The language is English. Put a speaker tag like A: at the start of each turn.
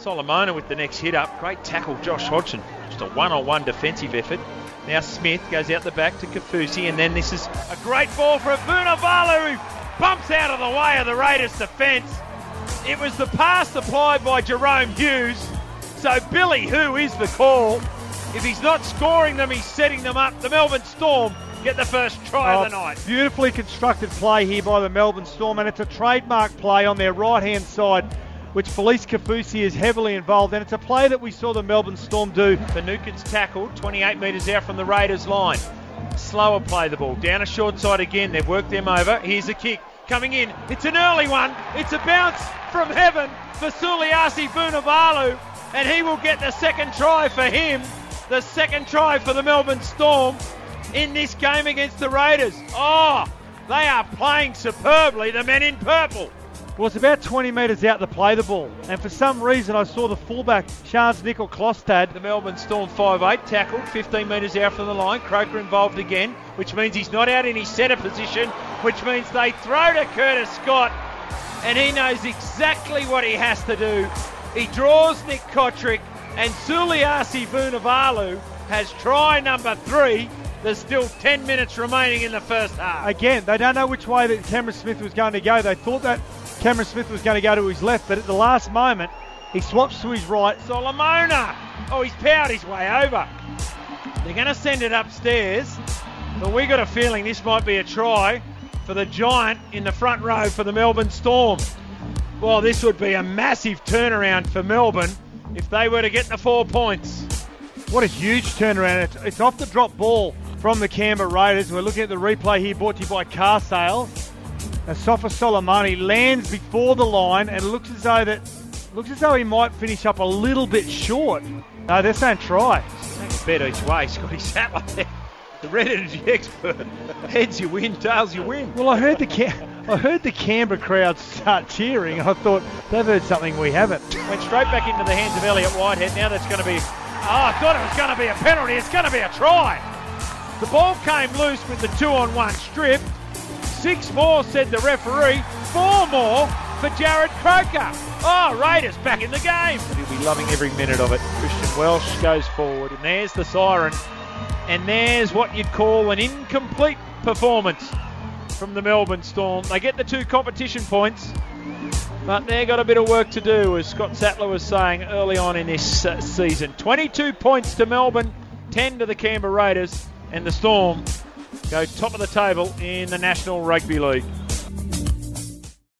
A: Solomona with the next hit up. Great tackle, Josh Hodgson. Just a one-on-one defensive effort. Now Smith goes out the back to Kaufusi, and then this is a great ball for Vunivalu, who bumps out of the way of the Raiders defence. It was the pass applied by Jahrome Hughes. So Billy, who is the call? If he's not scoring them, he's setting them up. The Melbourne Storm get the first try
B: Oh,
A: of the oh, night.
B: Beautifully constructed play here by the Melbourne Storm, and it's a trademark play on their right hand side, which Felise Kaufusi is heavily involved in. It's a play that we saw the Melbourne Storm do.
A: Finucane's tackled 28 metres out from the Raiders line. Slower play the ball. Down a short side again. They've worked them over. Here's a kick coming in. It's an early one. It's a bounce from heaven for Suliasi Vunivalu. And he will get the second try for him. The second try for the Melbourne Storm in this game against the Raiders. Oh, they are playing superbly, the men in purple.
B: Well, it's about 20 metres out to play the ball, and for some reason I saw the fullback, Charnze Nicoll-Klokstad,
A: The Melbourne Storm 5'8 tackled, 15 metres out from the line. Croker involved again, which means he's not out in his centre position, which means they throw to Curtis Scott, and he knows exactly what he has to do. He draws Nick Cotric, and Suliasi Vunivalu has try number three. There's still 10 minutes remaining in the first half.
B: Again, they don't know which way that Cameron Smith was going to go. They thought that Cameron Smith was going to go to his left, but at the last moment, he swaps to his right.
A: Solomona. Oh, he's powered his way over. They're going to send it upstairs, but we got a feeling this might be a try for the Giant in the front row for the Melbourne Storm. Well, this would be a massive turnaround for Melbourne if they were to get the four points.
B: What a huge turnaround. It's, off the drop ball from the Canberra Raiders. We're looking at the replay here brought to you by Car Sales. Asofa-Solomona lands before the line and it looks as though that looks as though he might finish up a little bit short. No, they're saying try.
A: Take a bet each way, Scotty Sattler. The red energy expert. Heads you win, tails you win.
B: Well, I heard the Cam- I heard the Canberra crowd start cheering. I thought they've heard something we haven't.
A: Went straight back into the hands of Elliott Whitehead. Now that's going to be. Oh, I thought it was going to be a penalty. It's going to be a try. The ball came loose with the two on one strip. Six more, said the referee. Four more for Jarrod Croker. Oh, Raiders back in the game. He'll be loving every minute of it. Christian Welch goes forward, and there's the siren. And there's what you'd call an incomplete performance from the Melbourne Storm. They get the two competition points, but they've got a bit of work to do, as Scott Sattler was saying early on in this uh, season. 22 points to Melbourne, 10 to the Canberra Raiders, and the Storm go top of the table in the National Rugby League.